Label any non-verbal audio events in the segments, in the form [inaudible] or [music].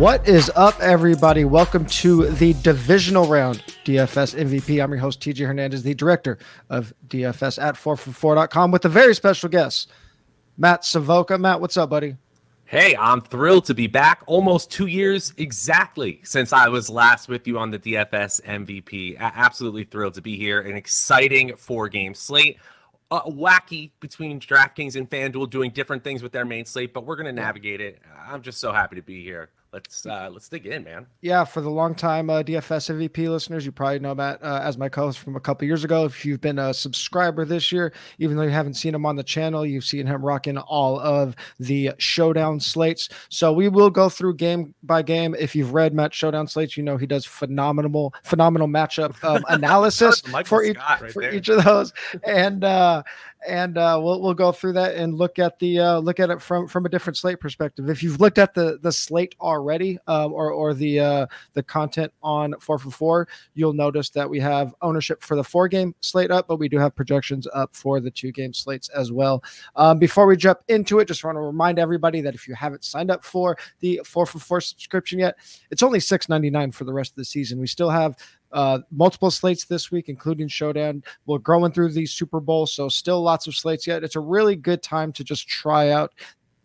What is up, everybody? Welcome to the divisional round DFS MVP. I'm your host, TJ Hernandez, the director of DFS at 4for4.com with a very special guest, Matt Savoca. Matt, what's up, buddy? Hey, I'm thrilled to be back. Almost two years exactly since I was last with you on the DFS MVP. Absolutely thrilled to be here. An exciting four game slate. Uh, wacky between DraftKings and FanDuel doing different things with their main slate, but we're going to navigate it. I'm just so happy to be here let's uh, let's dig in, man. Yeah, for the long time uh, DFS MVP listeners, you probably know Matt uh, as my co-host from a couple years ago. If you've been a subscriber this year, even though you haven't seen him on the channel, you've seen him rocking all of the showdown slates. So we will go through game by game. If you've read Matt showdown slates, you know he does phenomenal phenomenal matchup um, [laughs] analysis for each right for each of those, and uh, and uh, we'll we'll go through that and look at the uh, look at it from from a different slate perspective. If you've looked at the the slate already, um, or or the uh, the content on four for four, you'll notice that we have ownership for the four game slate up, but we do have projections up for the two game slates as well. Um, before we jump into it, just want to remind everybody that if you haven't signed up for the four for four subscription yet, it's only six ninety nine for the rest of the season. We still have uh, multiple slates this week, including Showdown. We're growing through these Super Bowls, so still lots of slates yet. It's a really good time to just try out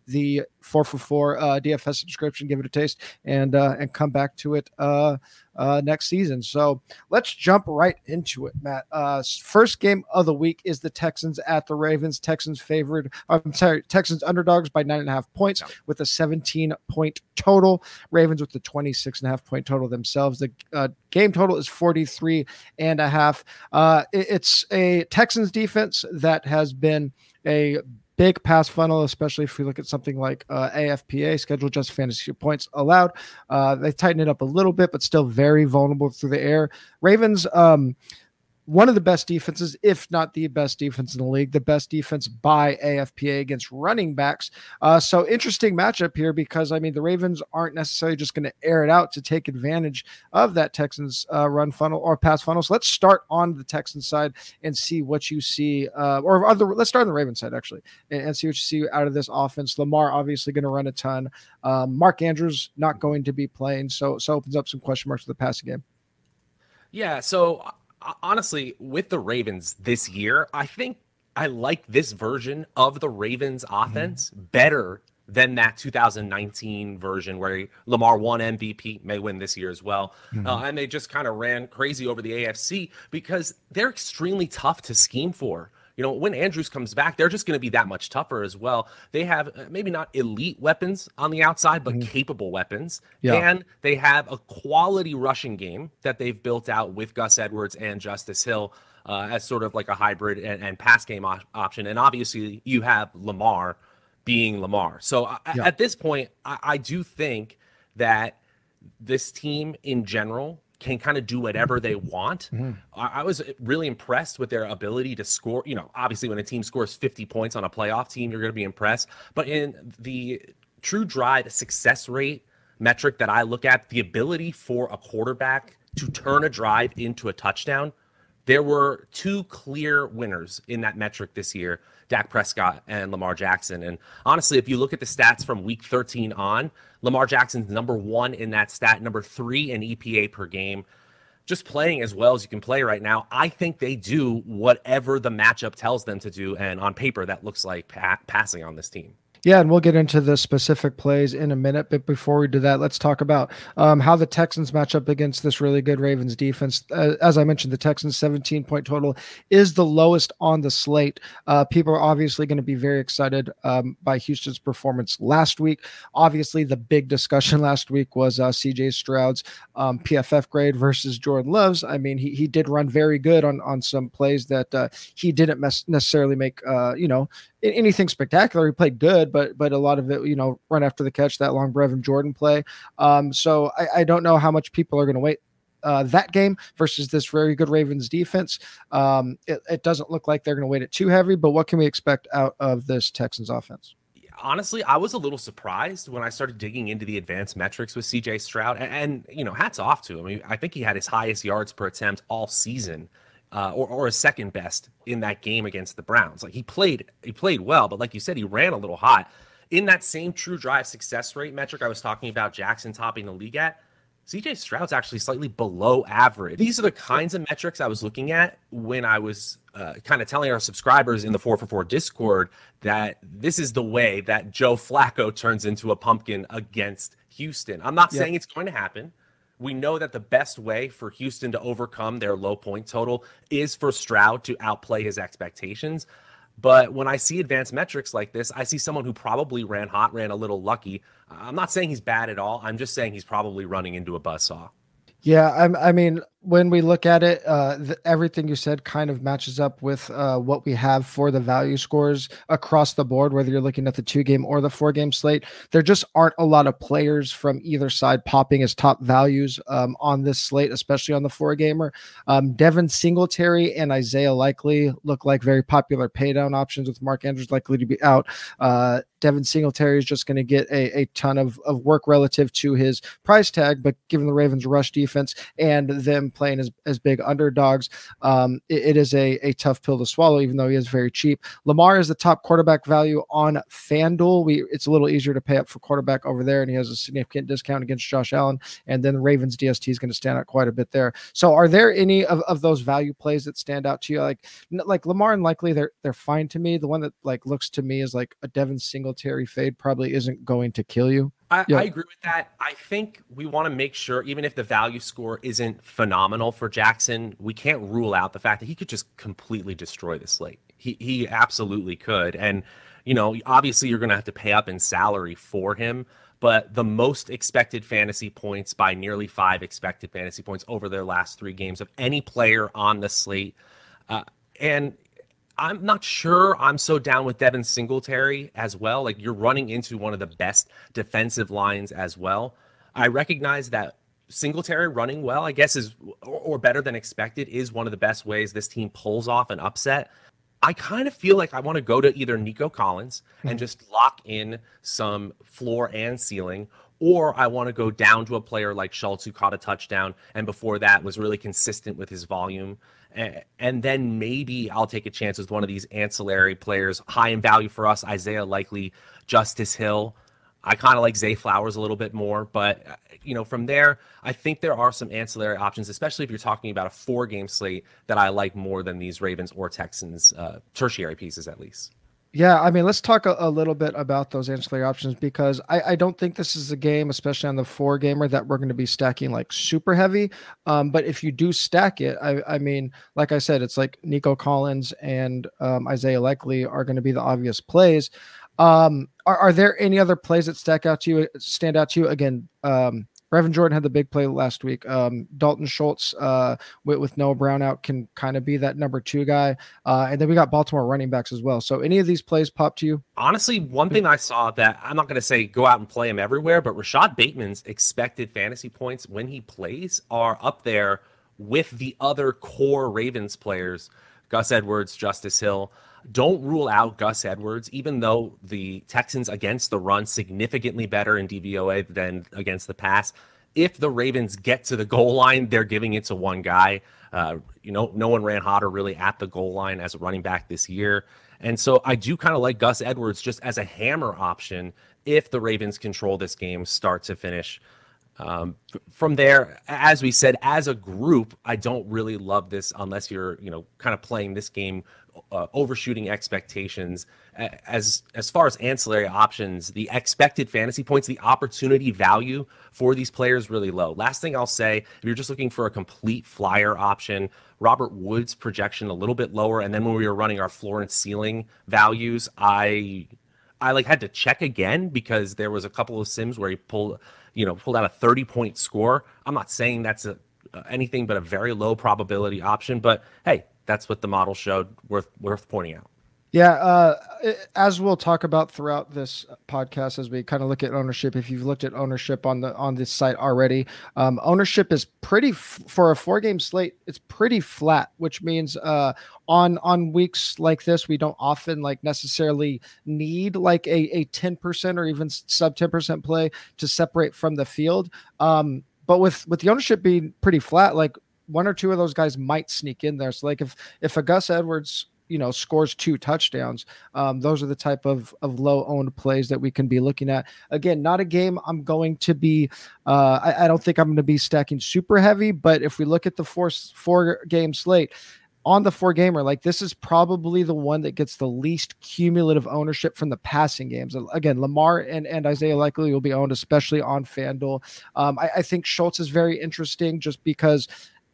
the four for four uh, DFS subscription, give it a taste, and uh, and come back to it uh, uh, next season. So let's jump right into it, Matt. Uh, first game of the week is the Texans at the Ravens. Texans favored, I'm sorry, Texans underdogs by nine and a half points with a 17 point total. Ravens with the 26 and a half point total themselves. The uh, game total is 43 and a half. Uh, it, it's a Texans defense that has been a big pass funnel, especially if we look at something like uh, AFPA, schedule just fantasy points allowed. Uh, they tighten it up a little bit, but still very vulnerable through the air. Ravens, um, one of the best defenses, if not the best defense in the league, the best defense by AFPA against running backs. Uh, so interesting matchup here because I mean the Ravens aren't necessarily just going to air it out to take advantage of that Texans uh, run funnel or pass funnel. So let's start on the Texans side and see what you see, uh, or other. Let's start on the Ravens side actually and, and, see what you see out of this offense. Lamar obviously going to run a ton. Um, Mark Andrews not going to be playing, so so opens up some question marks for the passing game. Yeah, so honestly, with the Ravens this year, I think I like this version of the Ravens offense mm-hmm. better than that 2019 version where Lamar won MVP, may win this year as well. Mm-hmm. Uh, and they just kind of ran crazy over the AFC because they're extremely tough to scheme for you know, when Andrews comes back, they're just going to be that much tougher as well. They have uh, maybe not elite weapons on the outside, but mm-hmm. capable weapons. Yeah. And they have a quality rushing game that they've built out with Gus Edwards and Justice Hill uh, as sort of like a hybrid and, and pass game op- option. And obviously, you have Lamar being Lamar. So uh, yeah. at this point, I, I do think that this team in general can kind of do whatever they want. Mm-hmm. I, I, was really impressed with their ability to score. You know, obviously, when a team scores 50 points on a playoff team, you're going to be impressed. But in the true drive success rate metric that I look at, the ability for a quarterback to turn a drive into a touchdown, there were two clear winners in that metric this year Dak Prescott and Lamar Jackson. And honestly, if you look at the stats from week 13 on, Lamar Jackson's number one in that stat, number three in EPA per game. Just playing as well as you can play right now. I think they do whatever the matchup tells them to do. And on paper, that looks like pa- passing on this team. Yeah, and we'll get into the specific plays in a minute. But before we do that, let's talk about um, how the Texans match up against this really good Ravens defense. Uh, as I mentioned, the Texans' 17 point total is the lowest on the slate. Uh, people are obviously going to be very excited um, by Houston's performance last week. Obviously, the big discussion [laughs] last week was uh, CJ Stroud's um, PFF grade versus Jordan Love's. I mean, he, he did run very good on, on some plays that uh, he didn't necessarily make, uh, you know, anything spectacular. He played good, but but a lot of it, you know, run after the catch, that long Brevin Jordan play. Um, so I, I don't know how much people are going to wait uh, that game versus this very good Ravens defense. Um, it, it, doesn't look like they're going to weight it too heavy, but what can we expect out of this Texans offense? Honestly, I was a little surprised when I started digging into the advanced metrics with CJ Stroud, and, and you know, hats off to him. I mean, I think he had his highest yards per attempt all season uh, or, or a second best in that game against the Browns. Like he played, he played well, but like you said, he ran a little hot. in that same true drive success rate metric I was talking about, Jackson topping the league at, CJ Stroud's actually slightly below average. These are the kinds of metrics I was looking at when I was uh, kind of telling our subscribers in the 4 for 4 Discord that this is the way that Joe Flacco turns into a pumpkin against Houston. I'm not yep. saying it's going to happen. We know that the best way for Houston to overcome their low point total is for Stroud to outplay his expectations. But when I see advanced metrics like this, I see someone who probably ran hot, ran a little lucky. I'm not saying he's bad at all. I'm just saying he's probably running into a buzzsaw. Yeah, I'm, I mean, when we look at it, uh, the, everything you said kind of matches up with uh, what we have for the value scores across the board, whether you're looking at the two game or the four game slate. There just aren't a lot of players from either side popping as top values um, on this slate, especially on the four gamer. Um, Devin Singletary and Isaiah Likely look like very popular paydown options with Mark Andrews likely to be out. Uh, Devin Singletary is just going to get a, a ton of, of work relative to his price tag, but given the Ravens' rush defense and them playing as, as big underdogs. Um, it, it is a, a tough pill to swallow, even though he is very cheap. Lamar is the top quarterback value on FanDuel. We it's a little easier to pay up for quarterback over there, and he has a significant discount against Josh Allen. And then the Ravens DST is going to stand out quite a bit there. So, are there any of, of those value plays that stand out to you? Like like Lamar and likely they're they're fine to me. The one that like looks to me is like a Devin Singletary fade probably isn't going to kill you. I, yeah. I, agree with that. I think we want to make sure, even if the value score isn't phenomenal for Jackson, we can't rule out the fact that he could just completely destroy the slate. He he absolutely could, and you know, obviously you're going to have to pay up in salary for him. But the most expected fantasy points by nearly five expected fantasy points over their last three games of any player on the slate, uh, and I'm not sure I'm so down with Devin Singletary as well. Like you're running into one of the best defensive lines as well. I recognize that Singletary running well, I guess, is or better than expected, is one of the best ways this team pulls off an upset. I kind of feel like I want to go to either Nico Collins mm-hmm. and just lock in some floor and ceiling, or I want to go down to a player like Schultz who caught a touchdown and before that was really consistent with his volume and then maybe I'll take a chance with one of these ancillary players, high in value for us, Isaiah Likely, Justice Hill. I kind of like Zay Flowers a little bit more, but uh, you know, from there, I think there are some ancillary options, especially if you're talking about a four-game slate that I like more than these Ravens or Texans uh, tertiary pieces, at least. Yeah, I mean, let's talk a, a, little bit about those ancillary options because I, I, don't think this is a game, especially on the four gamer, that we're going to be stacking like super heavy. Um, but if you do stack it, I, I, mean, like I said, it's like Nico Collins and um, Isaiah Likely are going to be the obvious plays. Um, are, are there any other plays that stack out to you, stand out to you? Again, Brevin Jordan had the big play last week. Um, Dalton Schultz uh, with, with, Noah Brown out can kind of be that number two guy. Uh, and then we got Baltimore running backs as well. So any of these plays pop to you? Honestly, one thing I saw that I'm not going to say go out and play him everywhere, but Rashod Bateman's expected fantasy points when he plays are up there with the other core Ravens players, Gus Edwards, Justice Hill. Don't rule out Gus Edwards, even though the Texans against the run significantly better in DVOA than against the pass. If the Ravens get to the goal line, they're giving it to one guy. Uh, you know, no one ran hotter really at the goal line as a running back this year. And so I do kind of like Gus Edwards just as a hammer option if the Ravens control this game start to finish. Um, from there, as we said, as a group, I don't really love this unless you're, you know, kind of playing this game uh, overshooting expectations. As as far as ancillary options, the expected fantasy points, the opportunity value for these players really low. Last thing I'll say, if you're just looking for a complete flyer option, Robert Woods projection a little bit lower, and then when we were running our floor and ceiling values, I I like had to check again because there was a couple of sims where he pulled you know pulled out a 30 point score. I'm not saying that's a anything but a very low probability option, but hey, that's what the model showed. Worth worth pointing out. Yeah, uh, as we'll talk about throughout this podcast, as we kind of look at ownership. If you've looked at ownership on the on this site already, um, ownership is pretty f- for a four game slate. It's pretty flat, which means uh, on on weeks like this, we don't often like necessarily need like a a ten percent or even sub ten percent play to separate from the field. Um, but with with the ownership being pretty flat, like one or two of those guys might sneak in there. So like if if a Gus Edwards you know scores two touchdowns um, those are the type of of low owned plays that we can be looking at again not a game i'm going to be uh, I, I don't think i'm going to be stacking super heavy but if we look at the four four game slate on the four gamer, like this is probably the one that gets the least cumulative ownership from the passing games. Again, Lamar and, and Isaiah Likely will be owned, especially on FanDuel. Um, I, I think Schultz is very interesting just because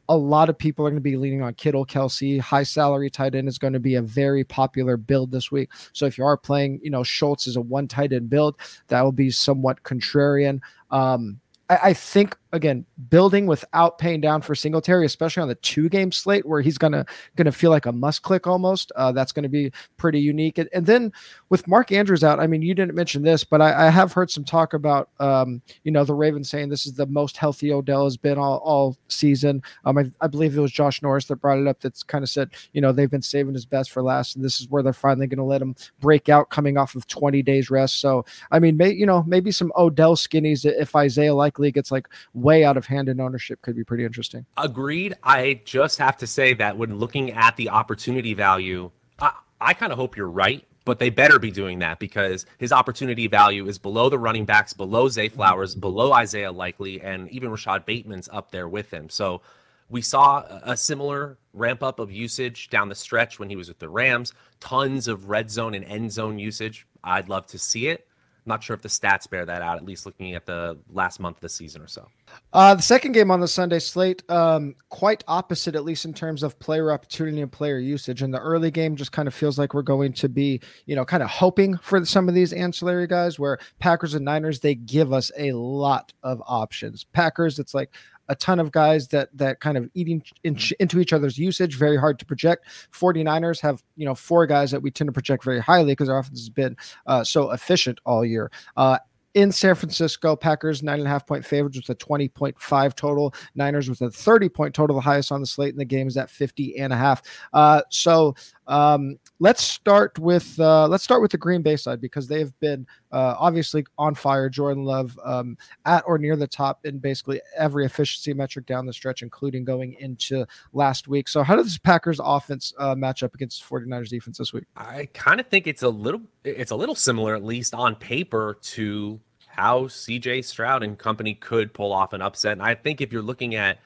a lot of people are going to be leaning on Kittle, Kelsey. High salary tight end is going to be a very popular build this week. So if you are playing, you know, Schultz is a one tight end build, that will be somewhat contrarian. Um, I, I think again building without paying down for Singletary, especially on the two game slate where he's gonna gonna feel like a must click almost. Uh, that's to be pretty unique. And, and, then with Mark Andrews out, I mean, you didn't mention this, but I, I have heard some talk about um, you know the Ravens saying this is the most healthy Odell has been all, all season. Um, I, I believe it was Josh Norris that brought it up. That's kind of said you know they've been saving his best for last, and this is where they're finally to let him break out coming off of 20 days rest. So I mean, may, you know maybe some Odell skinnies if Isaiah Likely gets like way out of hand in ownership could be pretty interesting. Agreed. I just have to say that when looking at the opportunity value, I, I kind of hope you're right, but they better be doing that because his opportunity value is below the running backs, below Zay mm-hmm. Flowers, below Isaiah Likely, and even Rashod Bateman's up there with him. So we saw a similar ramp up of usage down the stretch when he was with the Rams. Tons of red zone and end zone usage. I'd love to see it not sure if the stats bear that out, at least looking at the last month of the season or so. Uh, the second game on the Sunday slate, um, quite opposite, at least in terms of player opportunity and player usage. And the early game just kind of feels like we're going to be, you know, kind of hoping for some of these ancillary guys where Packers and Niners, they give us a lot of options. Packers, it's like, a ton of guys that that kind of eating in, into each other's usage very hard to project 49ers have you know four guys that we tend to project very highly because our offense has been uh, so efficient all year uh, in San Francisco, Packers nine and a half point favorites with a 20.5 total. Niners with a 30 point total, the highest on the slate in the game is at 50 and a half. Uh, so um, let's start with uh, let's start with the Green Bay side because they have been uh, obviously on fire. Jordan Love um, at or near the top in basically every efficiency metric down the stretch, including going into last week. So how does Packers offense uh, match up against 49ers defense this week? I kind of think it's a little it's a little similar, at least on paper, to how CJ Stroud and company could pull off an upset. And I think if you're looking at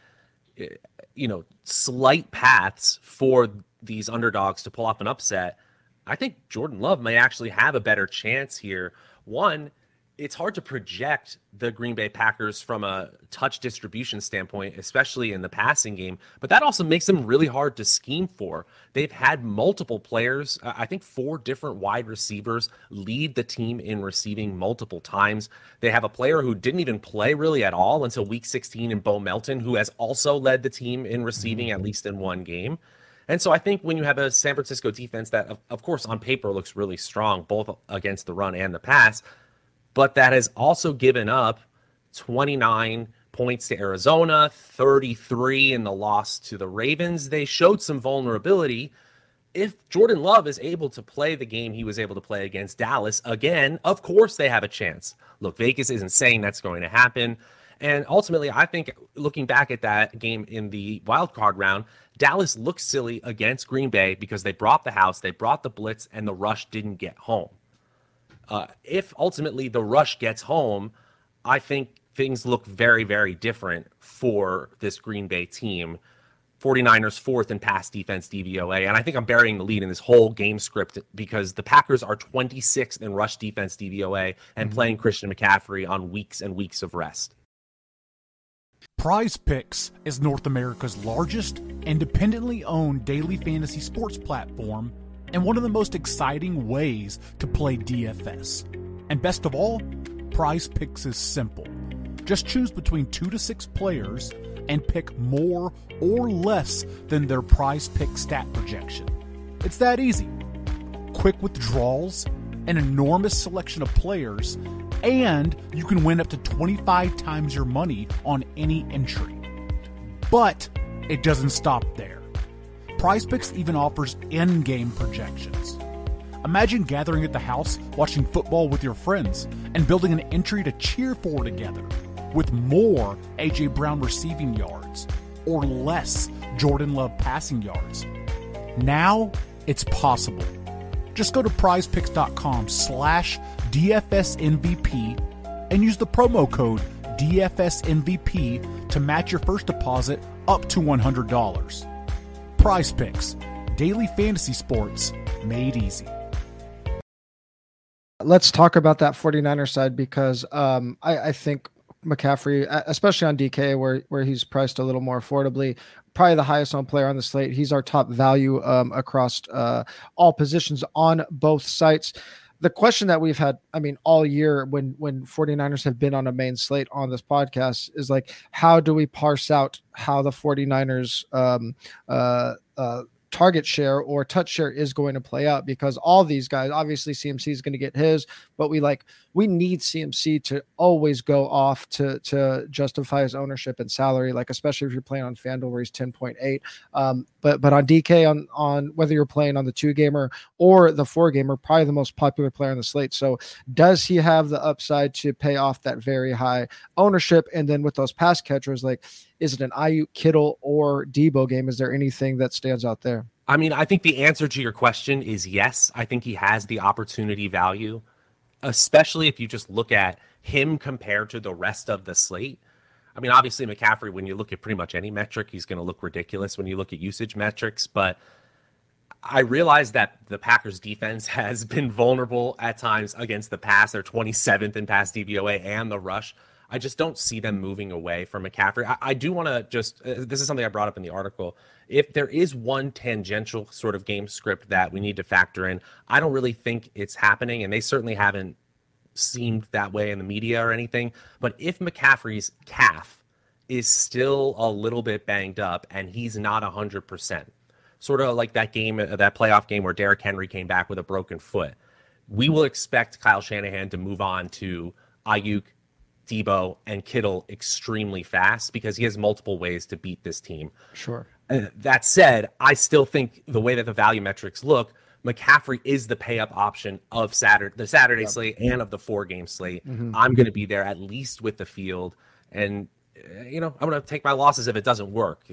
eh, you know slight paths for these underdogs to pull off an upset, I think Jordan Love may actually have a better chance here. One, it's hard to project the Green Bay Packers from a touch distribution standpoint, especially in the passing game, but that also makes them really hard to scheme for. They've had multiple players, uh, I think four different wide receivers lead the team in receiving multiple times. They have a player who didn't even play really at all until week 16 in Bo Melton, who has also led the team in receiving at mm-hmm. least in one game. And so I think when you have a San Francisco defense that, of, of course, on paper looks really strong, both against the run and the pass, but that has also given up 29 points to Arizona, 33 in the loss to the Ravens, they showed some vulnerability. If Jordan Love is able to play the game he was able to play against Dallas again, of course they have a chance. Look, Vegas isn't saying that's going to happen. And ultimately, I think looking back at that game in the wild card round, Dallas looked silly against Green Bay because they brought the house, they brought the blitz, and the rush didn't get home. Uh, if ultimately the rush gets home, I think things look very, very different for this Green Bay team. 49ers fourth in pass defense DVOA. And I think I'm burying the lead in this whole game script because the Packers are 26th in rush defense DVOA and mm-hmm. playing Christian McCaffrey on weeks and weeks of rest. Prize Picks is North America's largest independently owned daily fantasy sports platform and one of the most exciting ways to play DFS. And best of all, Prize Picks is simple. Just choose between two to six players and pick more or less than their prize pick stat projection. It's that easy. Quick withdrawals, an enormous selection of players, and you can win up to 25 times your money on any entry. But it doesn't stop there. PrizePicks even offers in-game projections. Imagine gathering at the house, watching football with your friends, and building an entry to cheer for together, with more AJ Brown receiving yards or less Jordan Love passing yards. Now It's possible. Just go to prizepicks.com slash DFSMVP and use the promo code DFSMVP to match your first deposit up to $100. Prize Picks, daily fantasy sports made easy. Let's talk about that 49er side because um, I, I think McCaffrey, especially on DK, where where he's priced a little more affordably, probably the highest owned player on the slate. He's our top value um, across uh, all positions on both sites. The question that we've had, I mean, all year when when 49ers have been on a main slate on this podcast is like, how do we parse out how the 49ers um, uh, uh, target share or touch share is going to play out because all these guys obviously CMC is going to get his but we like we need CMC to always go off to to justify his ownership and salary like especially if you're playing on FanDuel where he's 10.8 um, but but on DK on on whether you're playing on the 2 gamer or the 4 gamer probably the most popular player on the slate. So does he have the upside to pay off that very high ownership? And then with those pass catchers like is it an Aiyuk Kittle or Deebo game? Is there anything that stands out there? I mean, I think the answer to your question is yes. I think he has the opportunity value, especially if you just look at him compared to the rest of the slate. I mean, obviously, McCaffrey, when you look at pretty much any metric, he's going to look ridiculous when you look at usage metrics. But I realize that the Packers defense [laughs] has been vulnerable at times against the pass. They're 27th in pass DVOA and the rush. I just don't see them moving away from McCaffrey. I, I do want to just, uh, this is something I brought up in the article. If there is one tangential sort of game script that we need to factor in, I don't really think it's happening. And they certainly haven't seemed that way in the media or anything. But if McCaffrey's calf is still a little bit banged up and he's not 100%, sort of like that game, uh, that playoff game where Derrick Henry came back with a broken foot, we will expect Kyle Shanahan to move on to Aiyuk, Deebo and Kittle extremely fast because he has multiple ways to beat this team. Sure. Uh, that said, I still think the way that the value metrics look, McCaffrey is the pay up option of Saturday, the Saturday yep. slate and of the four game slate. Mm-hmm. I'm going to be there at least with the field, and uh, you know I'm going to take my losses if it doesn't work.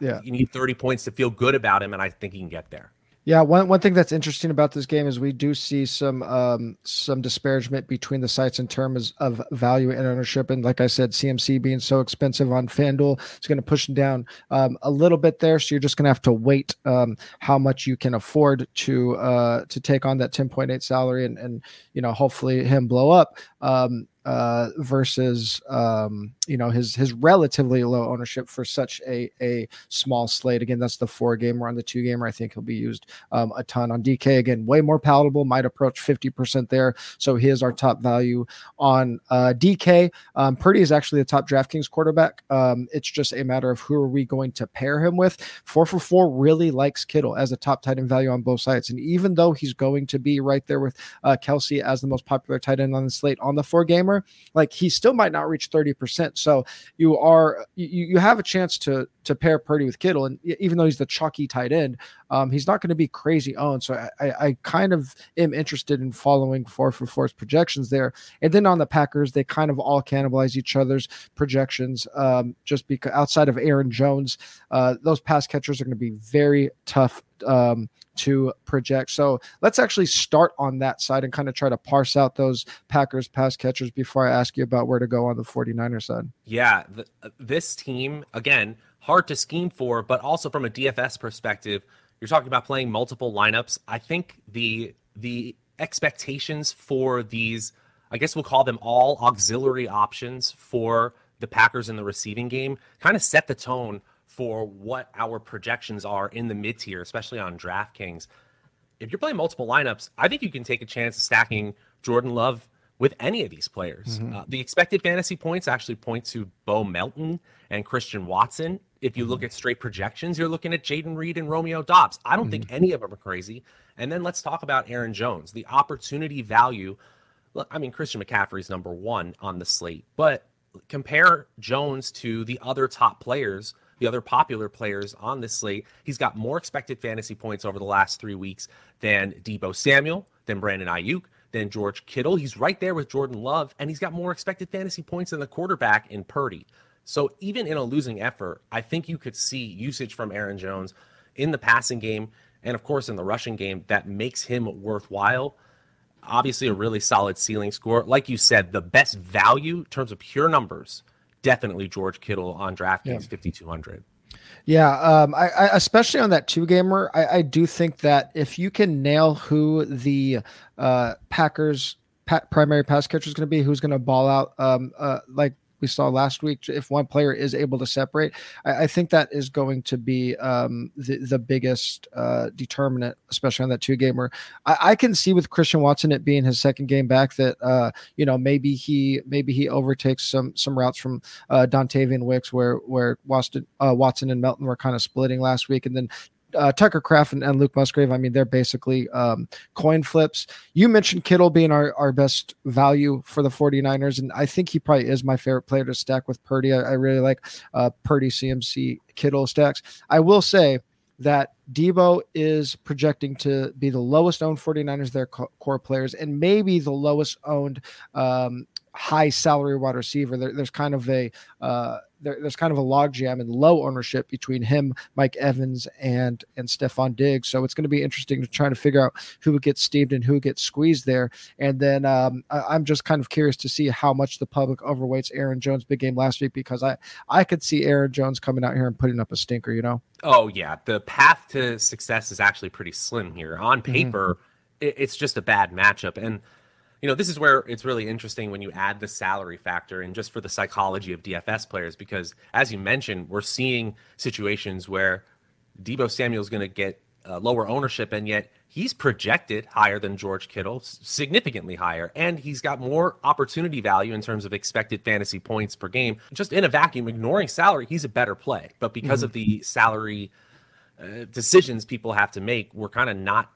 Yeah. You need 30 points to feel good about him, and I think he can get there. Yeah, one, one thing that's interesting about this game is we do see some um, some disparagement between the sites in terms of value and ownership. And like I said, CMC being so expensive on FanDuel, it's going to push down um, a little bit there. So you're just going to have to wait um, how much you can afford to uh, to take on that 10.8 salary and and you know hopefully him blow up. Um, uh, versus um, you know his his relatively low ownership for such a a small slate. Again, that's the four gamer on the two gamer. I think he'll be used um, a ton on DK. Again, way more palatable, might approach fifty percent there. So he is our top value on uh, DK. Um, Purdy is actually the top DraftKings quarterback. Um, it's just a matter of who are we going to pair him with. Four for four really likes Kittle as a top tight end value on both sides, and even though he's going to be right there with uh, Kelce as the most popular tight end on the slate on the four gamer like he still might not reach 30%. So you are you, you have a chance to to pair Purdy with Kittle. And even though he's the chalky tight end, um, he's not going to be crazy owned. So I, I, I, kind of am interested in following four for four's projections there. And then on the Packers, they kind of all cannibalize each other's projections. Um, just because outside of Aaron Jones, uh, those pass catchers are going to be very tough um, to project. So let's actually start on that side and kind of try to parse out those Packers pass catchers before I ask you about where to go on the 49er side. Yeah, this team, again, hard to scheme for, but also from a DFS perspective, you're talking about playing multiple lineups. I think the the expectations for these, I guess we'll call them all auxiliary options for the Packers in the receiving game, kind of set the tone for what our projections are in the mid tier, especially on DraftKings. If you're playing multiple lineups, I think you can take a chance of stacking Jordan Love with any of these players. Mm-hmm. Uh, the expected fantasy points actually point to Bo Melton and Christian Watson. If you mm-hmm. look at straight projections, you're looking at Jayden Reed and Romeo Doubs. I don't mm-hmm. think any of them are crazy. And then let's talk about Aaron Jones, the opportunity value. Look, I mean, Christian McCaffrey is number one on the slate, but compare Jones to the other top players the other popular players on this slate. He's got more expected fantasy points over the last three weeks than Deebo Samuel, than Brandon Aiyuk, than George Kittle. He's right there with Jordan Love, and he's got more expected fantasy points than the quarterback in Purdy. So even in a losing effort, I think you could see usage from Aaron Jones in the passing game. and of course in the rushing game that makes him worthwhile. Obviously, a really solid ceiling score. Like you said, the best value in terms of pure numbers, definitely George Kittle on DraftKings, yeah. 5,200. Yeah, um, I, I, especially on that two gamer, I, I, do think that if you can nail who the uh, Packers pa- primary pass catcher is going to be, who's going to ball out, um, uh, like we saw last week. If one player is able to separate, I, I think that is going to be um, the the biggest uh, determinant, especially on that two gamer. I, I, can see with Christian Watson it being his second game back that uh, you know maybe he maybe he overtakes some some routes from uh, Dontayvion Wicks where where Watson uh, Watson and Melton were kind of splitting last week, and then uh, Tucker Kraft and, and, Luke Musgrave, I mean, they're basically um, coin flips. You mentioned Kittle being our, our best value for the 49ers, and I think he probably is my favorite player to stack with Purdy. I, I really like uh, Purdy, CMC, Kittle stacks. I will say that Deebo is projecting to be the lowest owned 49ers, their core players, and maybe the lowest owned um, high salary wide receiver. There, there's kind of a uh, there, there's kind of a logjam and low ownership between him, Mike Evans, and and Stefon Diggs. So it's going to be interesting to try to figure out who gets steamed and who gets squeezed there. And then um, I, am just kind of curious to see how much the public overweights Aaron Jones' big game last week because I I could see Aaron Jones coming out here and putting up a stinker. You know? Oh yeah, the path to success is actually pretty slim here. On mm-hmm. paper, mm-hmm. it's just a bad matchup and you know, this is where it's really interesting when you add the salary factor and just for the psychology of DFS players, because as you mentioned, we're seeing situations where Deebo Samuel is going to get uh, lower ownership, and yet he's projected higher than George Kittle, significantly higher, and he's got more opportunity value in terms of expected fantasy points per game. Just in a vacuum, ignoring salary, he's a better play. But because mm-hmm. of the salary uh, decisions people have to make, we're kind of not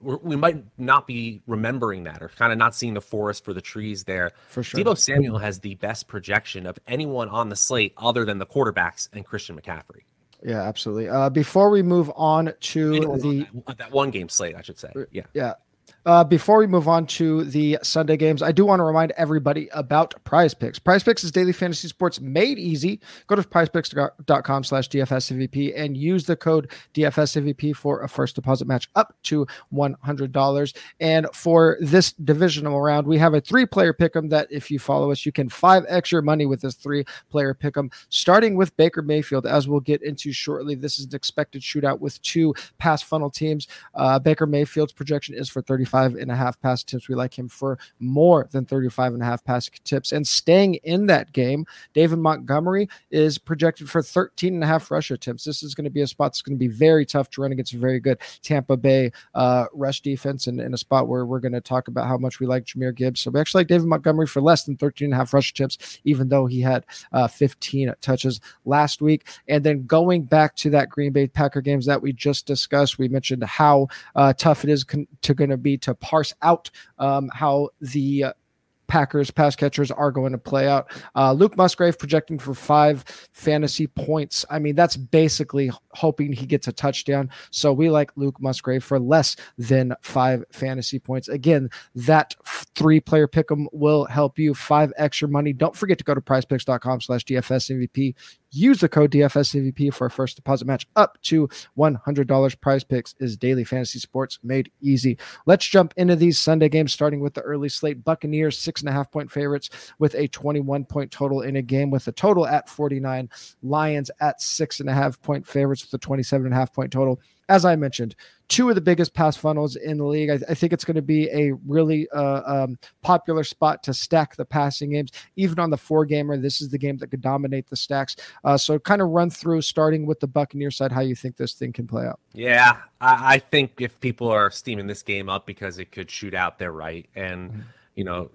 we might not be remembering that or kind of not seeing the forest for the trees there. For sure. Deebo Samuel has the best projection of anyone on the slate other than the quarterbacks and Christian McCaffrey. Yeah, absolutely. Uh, before we move on to the that, that one game slate, I should say. Yeah. Yeah. Uh, before we move on to the Sunday games, I do want to remind everybody about Prize Picks. Prize Picks is daily fantasy sports made easy. Go to prizepicks.com slash DFSMVP and use the code DFSMVP for a first deposit match up to $100. And for this divisional round, we have a three player pick 'em that if you follow us, you can 5x your money with this three player pick 'em, starting with Baker Mayfield, as we'll get into shortly. This is an expected shootout with two pass funnel teams. Uh, Baker Mayfield's projection is for 35 35 and a half pass tips. We like him for more than 35 and a half pass tips. And staying in that game, David Montgomery is projected for 13 and a half rush attempts. This is going to be a spot that's going to be very tough to run against a very good Tampa Bay uh, rush defense and in a spot where we're going to talk about how much we like Jahmyr Gibbs. So we actually like David Montgomery for less than 13 and a half rush attempts, even though he had uh, 15 touches last week. And then going back to that Green Bay Packer games that we just discussed, we mentioned how uh, tough it is con- to going to be to parse out um, how the Packers pass catchers are going to play out. Uh, Luke Musgrave projecting for five fantasy points. I mean, that's basically hoping he gets a touchdown. So we like Luke Musgrave for less than five fantasy points. Again, that three player pick 'em will help you five extra money. Don't forget to go to prizepicks.com slash DFS MVP. Use the code DFSMVP for a first deposit match up to $100. Prize Picks is daily fantasy sports made easy. Let's jump into these Sunday games, starting with the early slate. Buccaneers, six and a half point favorites with a 21 point total in a game with a total at 49. Lions at six and a half point favorites with a 27 and a half point total as I mentioned, two of the biggest pass funnels in the league. I, I think it's going to be a really uh, um, popular spot to stack the passing games. Even on the four gamer, this is the game that could dominate the stacks. Uh, so, kind of run through, starting with the Buccaneer side, how you think this thing can play out. Yeah, I, I think if people are steaming this game up because it could shoot out, they're right. And, mm-hmm. you know,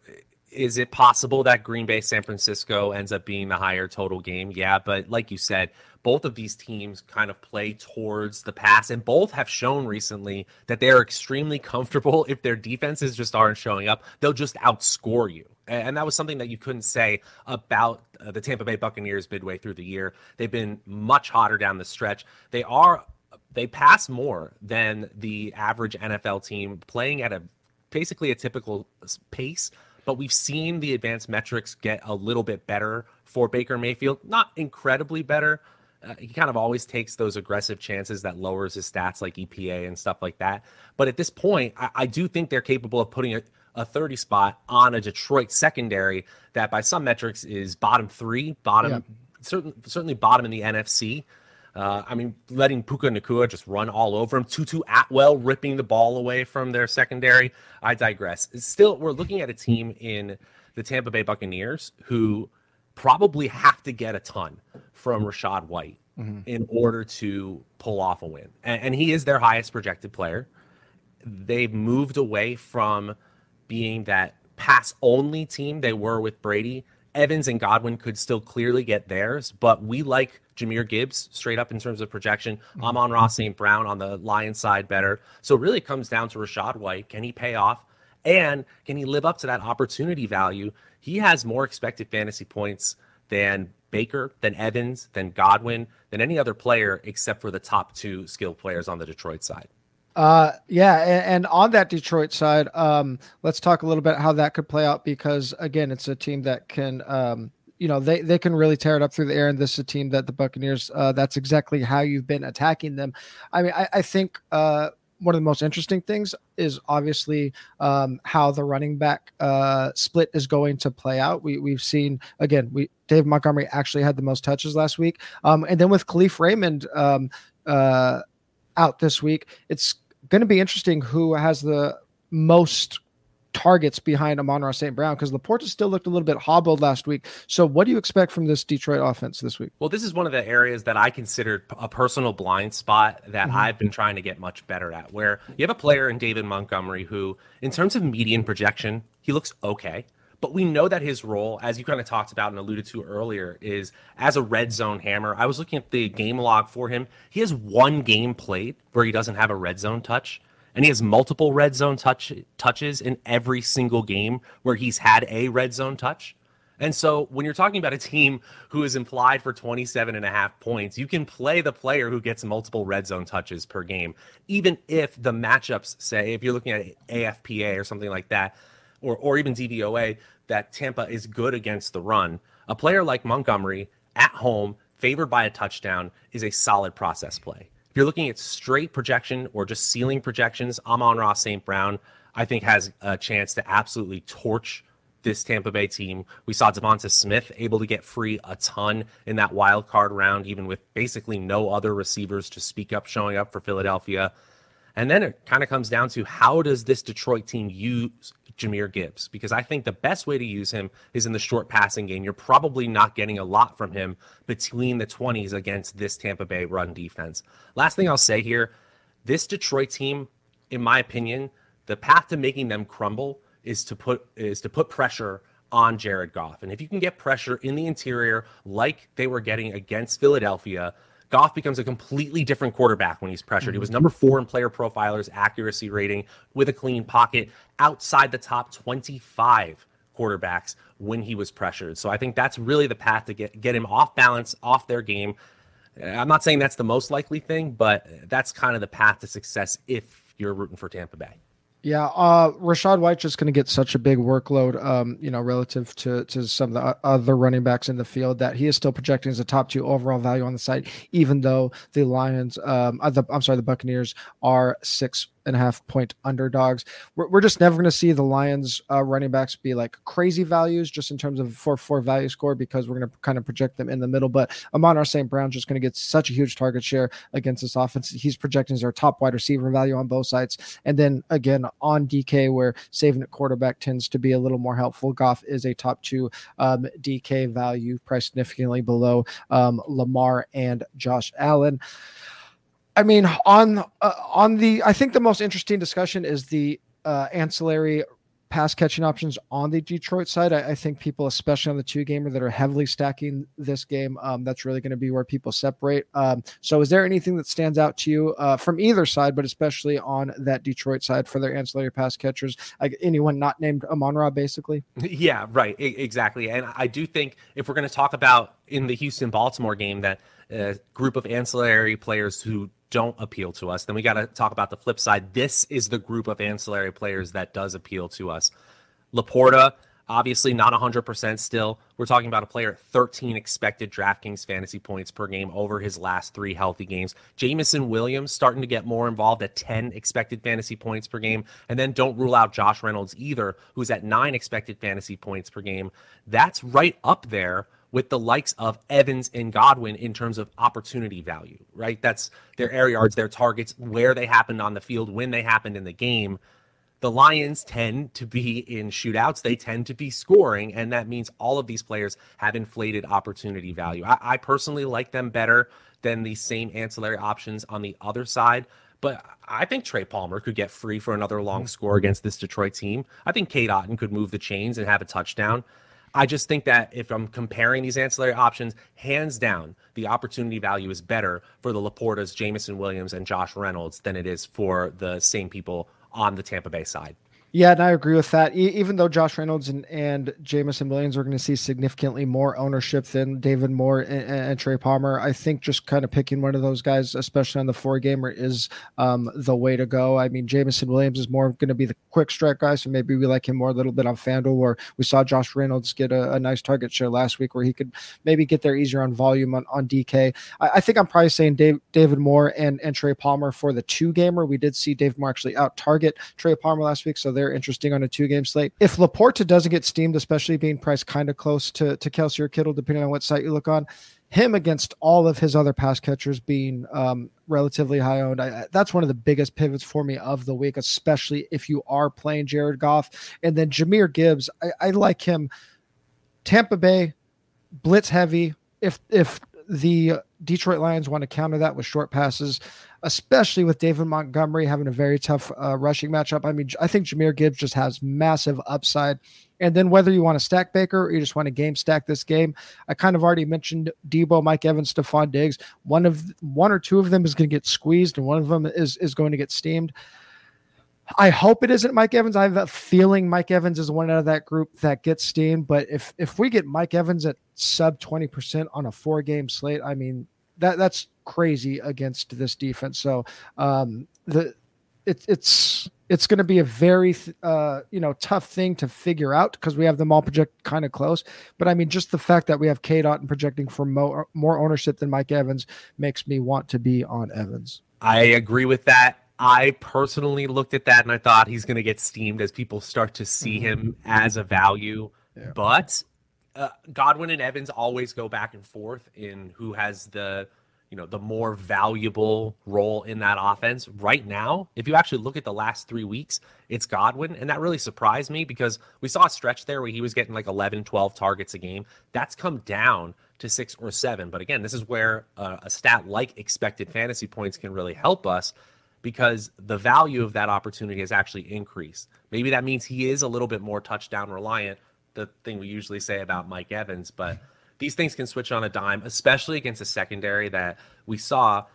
is it possible that Green Bay San Francisco ends up being the higher total game? Yeah, but like you said, both of these teams kind of play towards the pass, and both have shown recently that they are extremely comfortable if their defenses just aren't showing up. They'll just outscore you. And that was something that you couldn't say about uh, the Tampa Bay Buccaneers midway through the year. They've been much hotter down the stretch. They are they pass more than the average NFL team, playing at a basically a typical pace but we've seen the advanced metrics get a little bit better for Baker Mayfield. Not incredibly better, Uh, he kind of always takes those aggressive chances that lowers his stats like EPA and stuff like that. But at this point, I, I do think they're capable of putting a, a 30 spot on a Detroit secondary that, by some metrics, is bottom three, bottom, yeah. certain, certainly bottom in the NFC. Uh, I mean, letting Puka Nacua just run all over him. Tutu Atwell ripping the ball away from their secondary. I digress. Still, we're looking at a team in the Tampa Bay Buccaneers who probably have to get a ton from Rachaad White mm-hmm. in order to pull off a win. And, and he is their highest projected player. They've moved away from being that pass only team they were with Brady. Evans and Godwin could still clearly get theirs, but we like Jahmyr Gibbs straight up in terms of projection. Mm-hmm. Amon-Ra St. Brown on the Lions side better. So it really comes down to Rachaad White. Can he pay off? And can he live up to that opportunity value? He has more expected fantasy points than Baker, than Evans, than Godwin, than any other player except for the top two skilled players on the Detroit side. Uh, yeah, and, and, on that Detroit side, um, let's talk a little bit how that could play out because again, it's a team that can, um, you know, they they can really tear it up through the air, and this is a team that the Buccaneers. Uh, that's exactly how you've been attacking them. I mean, I, I think uh, one of the most interesting things is obviously um, how the running back uh, split is going to play out. We we've seen again, we Dave Montgomery actually had the most touches last week, um, and then with Kalif Raymond um, uh, out this week, it's going to be interesting who has the most targets behind Amon-Ra St. Brown because LaPorta still looked a little bit hobbled last week. So, what do you expect from this Detroit offense this week? Well, this is one of the areas that I considered a personal blind spot that mm-hmm. I've been trying to get much better at. Where you have a player in David Montgomery who, in terms of median projection, he looks okay. But we know that his role, as you kind of talked about and alluded to earlier, is as a red zone hammer. I was looking at the game log for him. He has one game played where he doesn't have a red zone touch and he has multiple red zone touch touches in every single game where he's had a red zone touch. And so when you're talking about a team who is implied for 27 and a half points, you can play the player who gets multiple red zone touches per game, even if the matchups say, if you're looking at AFPA or something like that, or, or even DVOA, that Tampa is good against the run. A player like Montgomery at home, favored by a touchdown, is a solid process play. If you're looking at straight projection or just ceiling projections, Amon-Ra St. Brown, I think, has a chance to absolutely torch this Tampa Bay team. We saw DeVonta Smith able to get free a ton in that wild card round, even with basically no other receivers to speak up showing up for Philadelphia. And then it kind of comes down to how does this Detroit team use Jahmyr Gibbs because I think the best way to use him is in the short passing game. You're probably not getting a lot from him between the 20s against this Tampa Bay run defense. Last thing I'll say here this Detroit team, in my opinion, the path to making them crumble is to put is to put pressure on Jared Goff. And if you can get pressure in the interior like they were getting against Philadelphia, Goff becomes a completely different quarterback when he's pressured. Mm-hmm. He was number four in player profiler's accuracy rating with a clean pocket outside the top 25 quarterbacks when he was pressured. So I think that's really the path to get, get him off balance, off their game. I'm not saying that's the most likely thing, but that's kind of the path to success if you're rooting for Tampa Bay. Yeah, uh, Rachaad White just going to get such a big workload, um, you know, relative to to some of the other running backs in the field that he is still projecting as a top two overall value on the site, even though the Lions, um, uh, the, I'm sorry, the Buccaneers are six and a half point underdogs. We're, we're just never going to see the Lions uh, running backs be like crazy values just in terms of 4 4 value score because we're going to kind of project them in the middle. But Amon-Ra St. Brown just going to get such a huge target share against this offense. He's projecting as our top wide receiver value on both sides. And then again, on DK, where saving at quarterback tends to be a little more helpful, Goff is a top two um, DK value, priced significantly below um, Lamar and Josh Allen. I mean, on uh, on the, I think the most interesting discussion is the uh, ancillary pass catching options on the Detroit side. I, I, think people, especially on the two gamer, that are heavily stacking this game, um, that's really going to be where people separate. Um, so, is there anything that stands out to you uh, from either side, but especially on that Detroit side for their ancillary pass catchers? Like anyone not named Amon Ra, basically? Yeah, right, I- exactly. And I do think if we're going to talk about in the Houston Baltimore game that group of ancillary players who don't appeal to us, then we got to talk about the flip side. This is the group of ancillary players that does appeal to us. LaPorta, Obviously, not 100% still. We're talking about a player at 13 expected DraftKings fantasy points per game over his last three healthy games. Jameson Williams starting to get more involved at 10 expected fantasy points per game. And then don't rule out Josh Reynolds either, who's at nine expected fantasy points per game. That's right up there with the likes of Evans and Godwin in terms of opportunity value, right? That's their air yards, their targets, where they happened on the field, when they happened in the game the Lions tend to be in shootouts. They tend to be scoring, and that means all of these players have inflated opportunity value. I, I personally like them better than the same ancillary options on the other side. But I think Trey Palmer could get free for another long mm-hmm. score against this Detroit team. I think Cade Otton could move the chains and have a touchdown. I just think that if I'm comparing these ancillary options, hands down, the opportunity value is better for the LaPortas, Jameson Williams, and Josh Reynolds than it is for the same people on the Tampa Bay side. Yeah, and I agree with that. E- even though Josh Reynolds and, and Jameson Williams are going to see significantly more ownership than David Moore and, and, Trey Palmer, I think just kind of picking one of those guys, especially on the four gamer, is um, the way to go. I mean, Jameson Williams is more going to be the quick strike guy, so maybe we like him more a little bit on FanDuel, where we saw Josh Reynolds get a, a nice target share last week where he could maybe get there easier on volume on, on DK. I, I think I'm probably saying Dave, David Moore and, and Trey Palmer for the two gamer. We did see Dave Moore actually out target Trey Palmer last week, so they're interesting on a two game slate. If LaPorta doesn't get steamed, especially being priced kind of close to, to Kelce or Kittle, depending on what site you look on, him against all of his other pass catchers being um, relatively high owned, I, that's one of the biggest pivots for me of the week, especially if you are playing Jared Goff. And then Jahmyr Gibbs, I, I like him. Tampa Bay, blitz heavy. If if the Detroit Lions want to counter that with short passes, especially with David Montgomery having a very tough uh, rushing matchup. I mean, I think Jahmyr Gibbs just has massive upside. And then whether you want to stack Baker or you just want to game stack this game, I kind of already mentioned Deebo, Mike Evans, Stefon Diggs. One of one or two of them is going to get squeezed, and one of them is is going to get steamed. I hope it isn't Mike Evans. I have a feeling Mike Evans is one out of that group that gets steam. But if if we get Mike Evans at sub twenty percent on a four game slate, I mean that that's crazy against this defense. So um, the it, it's it's going to be a very uh, you know tough thing to figure out because we have them all project kind of close. But I mean, just the fact that we have Cade Otton projecting for more more ownership than Mike Evans makes me want to be on Evans. I agree with that. I personally looked at that and I thought he's going to get steamed as people start to see mm-hmm. him as a value. Yeah. But uh, Godwin and Evans always go back and forth in who has the you know the more valuable role in that offense right now if you actually look at the last three weeks it's godwin and that really surprised me because we saw a stretch there where he was getting like 11 12 targets a game that's come down to six or seven but again this is where uh, a stat like expected fantasy points can really help us because the value of that opportunity has actually increased maybe that means he is a little bit more touchdown reliant the thing we usually say about Mike Evans, but these things can switch on a dime, especially against a secondary that we saw,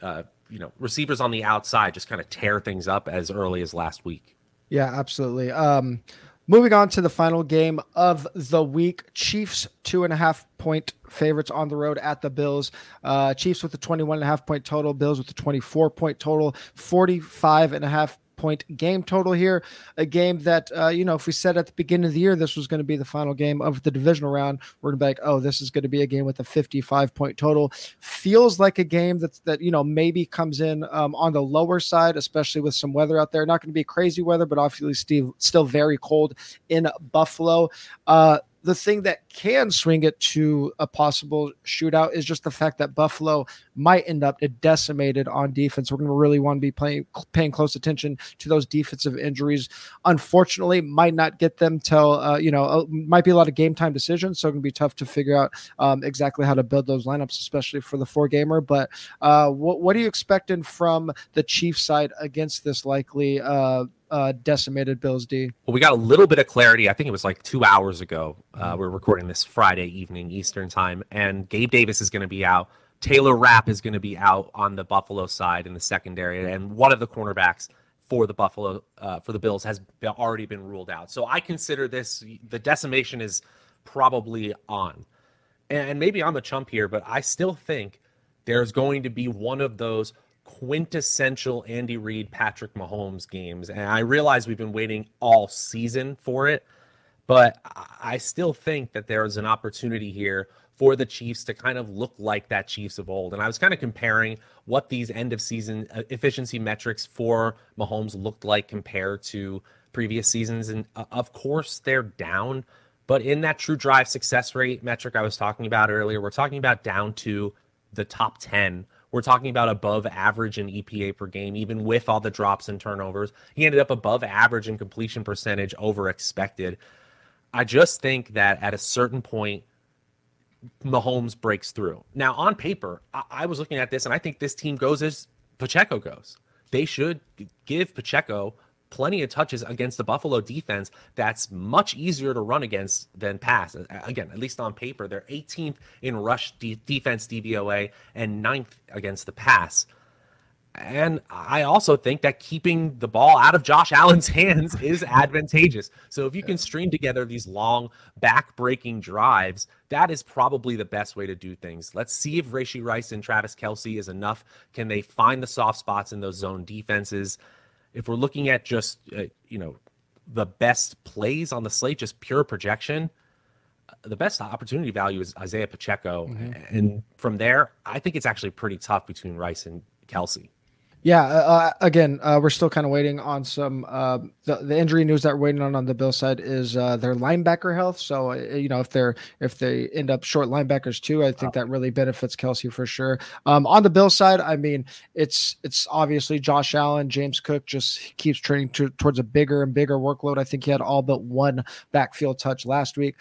uh, you know, receivers on the outside just kind of tear things up as early as last week. Yeah, absolutely. Um, moving on to the final game of the week Chiefs, two and a half point favorites on the road at the Bills. Uh, Chiefs with a 21 and a half point total, Bills with a 24 point total, 45 and a half point game total here. A game that, uh, you know, if we said at the beginning of the year this was going to be the final game of the divisional round, we're going to be like, oh, this is going to be a game with a 55 point total. Feels like a game that's, that, you know, maybe comes in um, on the lower side, especially with some weather out there. Not going to be crazy weather, but obviously still, still very cold in Buffalo. Uh, the thing that can swing it to a possible shootout is just the fact that Buffalo might end up decimated on defense. We're going to really want to be playing, paying close attention to those defensive injuries. Unfortunately, might not get them till uh, you know uh, might be a lot of game time decisions, so it's going to be tough to figure out um, exactly how to build those lineups, especially for the four gamer. But uh, what, what are you expecting from the Chiefs side against this likely? Uh, decimated Bills D? Well, we got a little bit of clarity. I think it was like two hours ago. Uh, we're recording this Friday evening Eastern time, and Gabe Davis is going to be out. Taylor Rapp is going to be out on the Buffalo side in the secondary, and one of the cornerbacks for the Buffalo uh, for the Bills has already been ruled out. So I consider this the decimation is probably on, and maybe I'm a chump here, but I still think there's going to be one of those quintessential Andy Reid, Patrick Mahomes games. And I realize we've been waiting all season for it, But I still think that there is an opportunity here for the Chiefs to kind of look like that Chiefs of old. And I was kind of comparing what these end of season uh, efficiency metrics for Mahomes looked like compared to previous seasons. And uh, of course, they're down. But in that true drive success rate metric I was talking about earlier, we're talking about down to the top 10. We're talking about above average in EPA per game, even with all the drops and turnovers. He ended up above average in completion percentage over expected. I just think that at a certain point, Mahomes breaks through. Now, on paper, I, I was looking at this and I think this team goes as Pacheco goes. They should give Pacheco plenty of touches against the Buffalo defense that's much easier to run against than pass. Again, at least on paper, they're 18th in rush de- defense DVOA and 9th against the pass. And I also think that keeping the ball out of Josh [laughs] Allen's hands is advantageous. So if you can string together these long back-breaking drives, that is probably the best way to do things. Let's see if Rashee Rice and Travis Kelce is enough. Can they find the soft spots in those zone defenses? If we're looking at just uh, you know the best plays on the slate, just pure projection, the best opportunity value is Isaiah Pacheco, mm-hmm. and from there, I think it's actually pretty tough between Rice and Kelce. Yeah. Uh, uh, again, uh, we're still kind of waiting on some. Uh, the, the injury news that we're waiting on on the Bill side is uh, their linebacker health. So uh, you know if they're if they end up short linebackers too, I think that really benefits Kelce for sure. Um, on the Bill side, I mean it's it's obviously Josh Allen, James Cook just keeps trending to, towards a bigger and bigger workload. I think he had all but one backfield touch last week.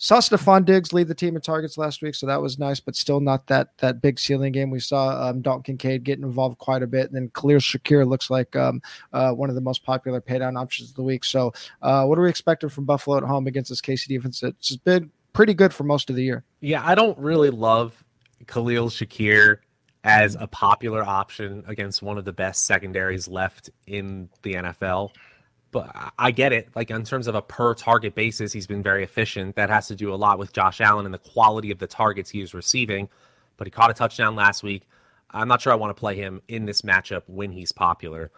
Saw Stefon Diggs lead the team in targets last week, so that was nice, but still not that that big ceiling game. We saw um, Dalton Kincaid getting involved quite a bit, and then Khalil Shakir looks like um, uh, one of the most popular paydown options of the week. So, uh, what are we expecting from Buffalo at home against this KC defense? It's been pretty good for most of the year. Yeah, I don't really love Khalil Shakir as a popular option against one of the best secondaries left in the NFL but I get it. Like in terms of a per target basis, he's been very efficient. That has to do a lot with Josh Allen and the quality of the targets he is receiving. But he caught a touchdown last week. I'm not sure I want to play him in this matchup when he's popular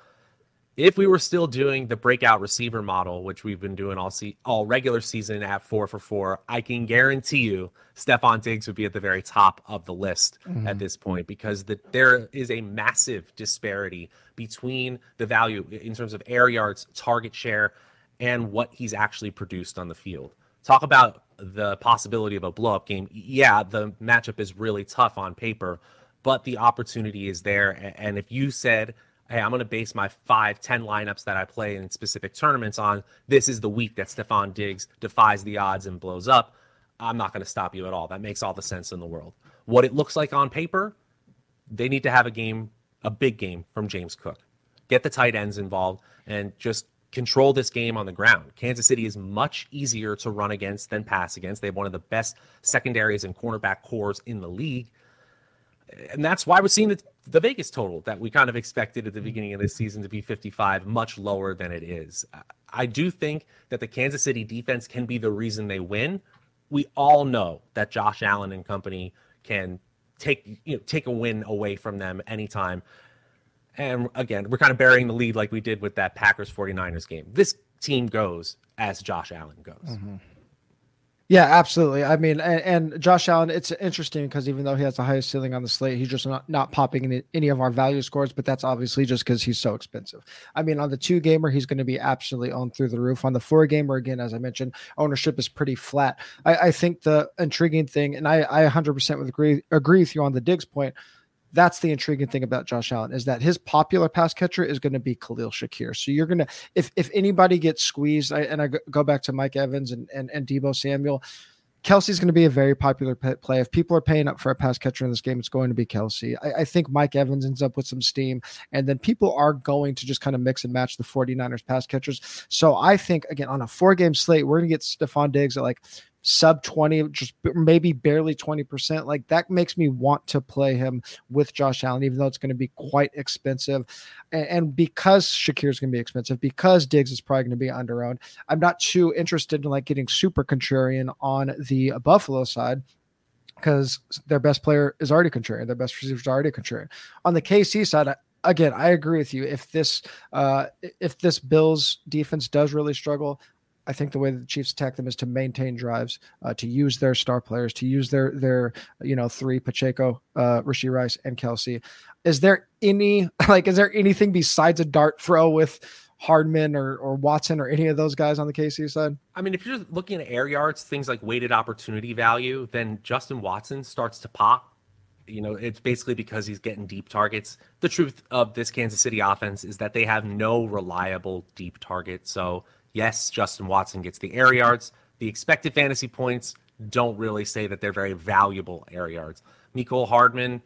if we were still doing the breakout receiver model, which we've been doing all see all regular season at four for four, I can guarantee you Stefon Diggs would be at the very top of the list mm-hmm. at this point because the, there is a massive disparity between the value in terms of air yards, target share, and what he's actually produced on the field. Talk about the possibility of a blow up game. Yeah, the matchup is really tough on paper, but the opportunity is there. And if you said hey, I'm going to base my five, 10 lineups that I play in specific tournaments on this is the week that Stefon Diggs defies the odds and blows up. I'm not going to stop you at all. That makes all the sense in the world. What it looks like on paper, they need to have a game, a big game from James Cook. Get the tight ends involved and just control this game on the ground. Kansas City is much easier to run against than pass against. They have one of the best secondaries and cornerback cores in the league and that's why we're seeing the, the Vegas total that we kind of expected at the beginning of this season to be 55, much lower than it is. I do think that the Kansas City defense can be the reason they win. We all know that Josh Allen and company can take you know take a win away from them anytime. And again, we're kind of burying the lead like we did with that Packers 49ers game. This team goes as Josh Allen goes. Mm-hmm. Yeah, absolutely. I mean, and, and Josh Allen, it's interesting because even though he has the highest ceiling on the slate, he's just not, not popping in any of our value scores, but that's obviously just because he's so expensive. I mean, on the two gamer, he's going to be absolutely owned through the roof. On the four gamer, again, as I mentioned, ownership is pretty flat. I, I think the intriguing thing, and I, I 100% would agree, agree with you on the Diggs point, that's the intriguing thing about Josh Allen is that his popular pass catcher is going to be Khalil Shakir. So you're going to, if if anybody gets squeezed, I, and I go back to Mike Evans and and, and Deebo Samuel, Kelce's going to be a very popular play. If people are paying up for a pass catcher in this game, it's going to be Kelce. I, I, think Mike Evans ends up with some steam, and then people are going to just kind of mix and match the 49ers pass catchers. So I think, again, on a four game slate, we're going to get Stefon Diggs at like sub 20, just maybe barely 20%. Like that makes me want to play him with Josh Allen, even though it's going to be quite expensive. And, because Shakir's going to be expensive, because Diggs is probably going to be under owned, I'm not too interested in like getting super contrarian on the Buffalo side because their best player is already contrarian, their best receiver is already contrarian. On the KC side, I, again, I agree with you. If this uh, if this Bills defense does really struggle, I think the way the Chiefs attack them is to maintain drives, uh, to use their star players, to use their their you know three Pacheco, uh, Rashee Rice, and Kelce. Is there any [laughs] like is there anything besides a dart throw with Hardman or or Watson or any of those guys on the KC side? I mean, if you're looking at air yards, things like weighted opportunity value, then Justin Watson starts to pop. You know, it's basically because he's getting deep targets. The truth of this Kansas City offense is that they have no reliable deep target. So, yes, Justin Watson gets the air yards. The expected fantasy points don't really say that they're very valuable air yards. Mecole Hardman,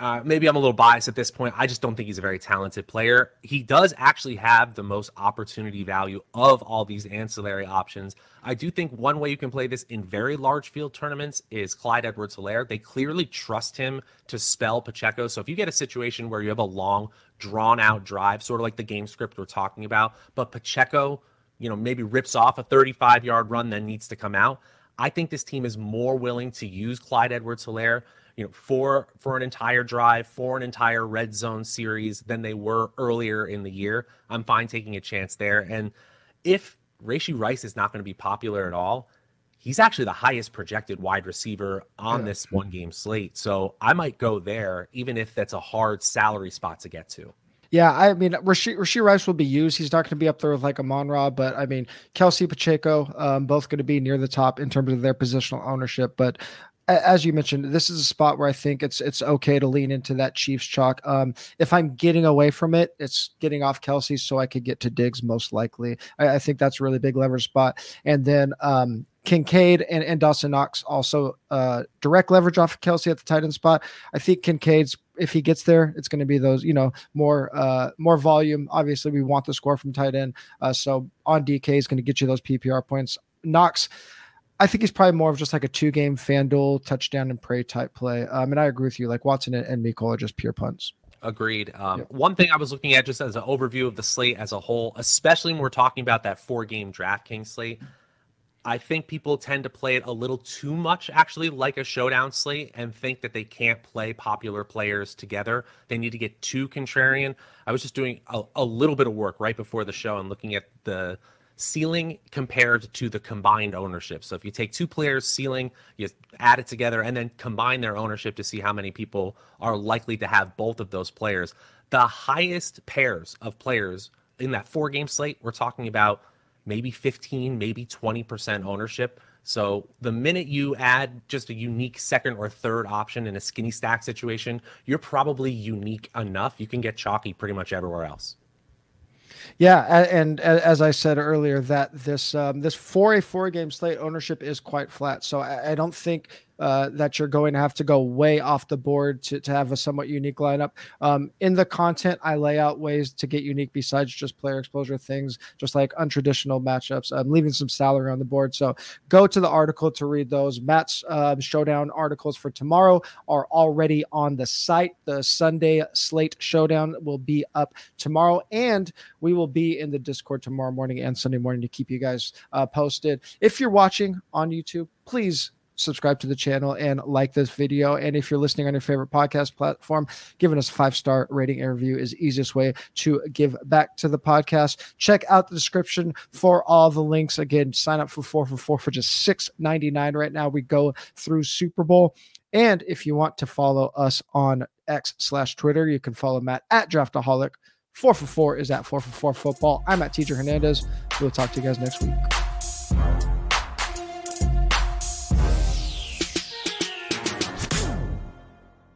uh, maybe I'm a little biased at this point. I just don't think he's a very talented player. He does actually have the most opportunity value of all these ancillary options. I do think one way you can play this in very large field tournaments is Clyde Edwards Helaire. They clearly trust him to spell Pacheco. So if you get a situation where you have a long, drawn out drive, sort of like the game script we're talking about, but Pacheco, you know, maybe rips off a 35 yard run, then needs to come out. I think this team is more willing to use Clyde Edwards Helaire you know, for for an entire drive, for an entire red zone series than they were earlier in the year. I'm fine taking a chance there. And if Rashee Rice is not going to be popular at all, he's actually the highest projected wide receiver on yeah. this one game slate. So I might go there, even if that's a hard salary spot to get to. Yeah, I mean, Rashee, Rashee Rice will be used. He's not going to be up there with like a Ra, but I mean, Kelce Pacheco, um, both going to be near the top in terms of their positional ownership. But as you mentioned, this is a spot where I think it's it's okay to lean into that Chiefs chalk. Um, if I'm getting away from it, it's getting off Kelce so I could get to Diggs most likely. I, I think that's a really big leverage spot. And then um, Kincaid and, and Dawson Knox also uh, direct leverage off of Kelce at the tight end spot. I think Kincaid's if he gets there, it's going to be those you know more uh, more volume. Obviously, we want the score from tight end, uh, so on DK is going to get you those PPR points. Knox I think he's probably more of just like a two game FanDuel touchdown and pray type play. Um, and I agree with you. Like Watson and, and Mecole are just pure punts. Agreed. Um, One thing I was looking at just as an overview of the slate as a whole, especially when we're talking about that four game DraftKings slate, I think people tend to play it a little too much, actually, like a showdown slate, and think that they can't play popular players together. They need to get too contrarian. I was just doing a, a little bit of work right before the show and looking at the ceiling compared to the combined ownership. So if you take two players' ceiling, you add it together, and then combine their ownership to see how many people are likely to have both of those players. The highest pairs of players in that four game slate, we're talking about maybe 15, maybe 20% ownership. So the minute you add just a unique second or third option in a skinny stack situation, you're probably unique enough. You can get chalky pretty much everywhere else. Yeah, and, as I said earlier, that this um, this for a four game slate ownership is quite flat. So I, I don't think uh, that you're going to have to go way off the board to, to have a somewhat unique lineup. Um, in the content, I lay out ways to get unique besides just player exposure things, just like untraditional matchups. I'm leaving some salary on the board. So go to the article to read those. Matt's uh, showdown articles for tomorrow are already on the site. The Sunday slate showdown will be up tomorrow, and we will be in the Discord tomorrow morning and Sunday morning to keep you guys uh, posted. If you're watching on YouTube, please subscribe to the channel and like this video. And if you're listening on your favorite podcast platform, giving us a five star rating and review is easiest way to give back to the podcast. Check out the description for all the links. Again, sign up for four for four for just six ninety nine right now. We go through Super Bowl. And if you want to follow us on X slash Twitter, you can follow Matt at Draftaholic. Four for four is at four for four football. I'm at TJ Hernandez. We'll talk to you guys next week.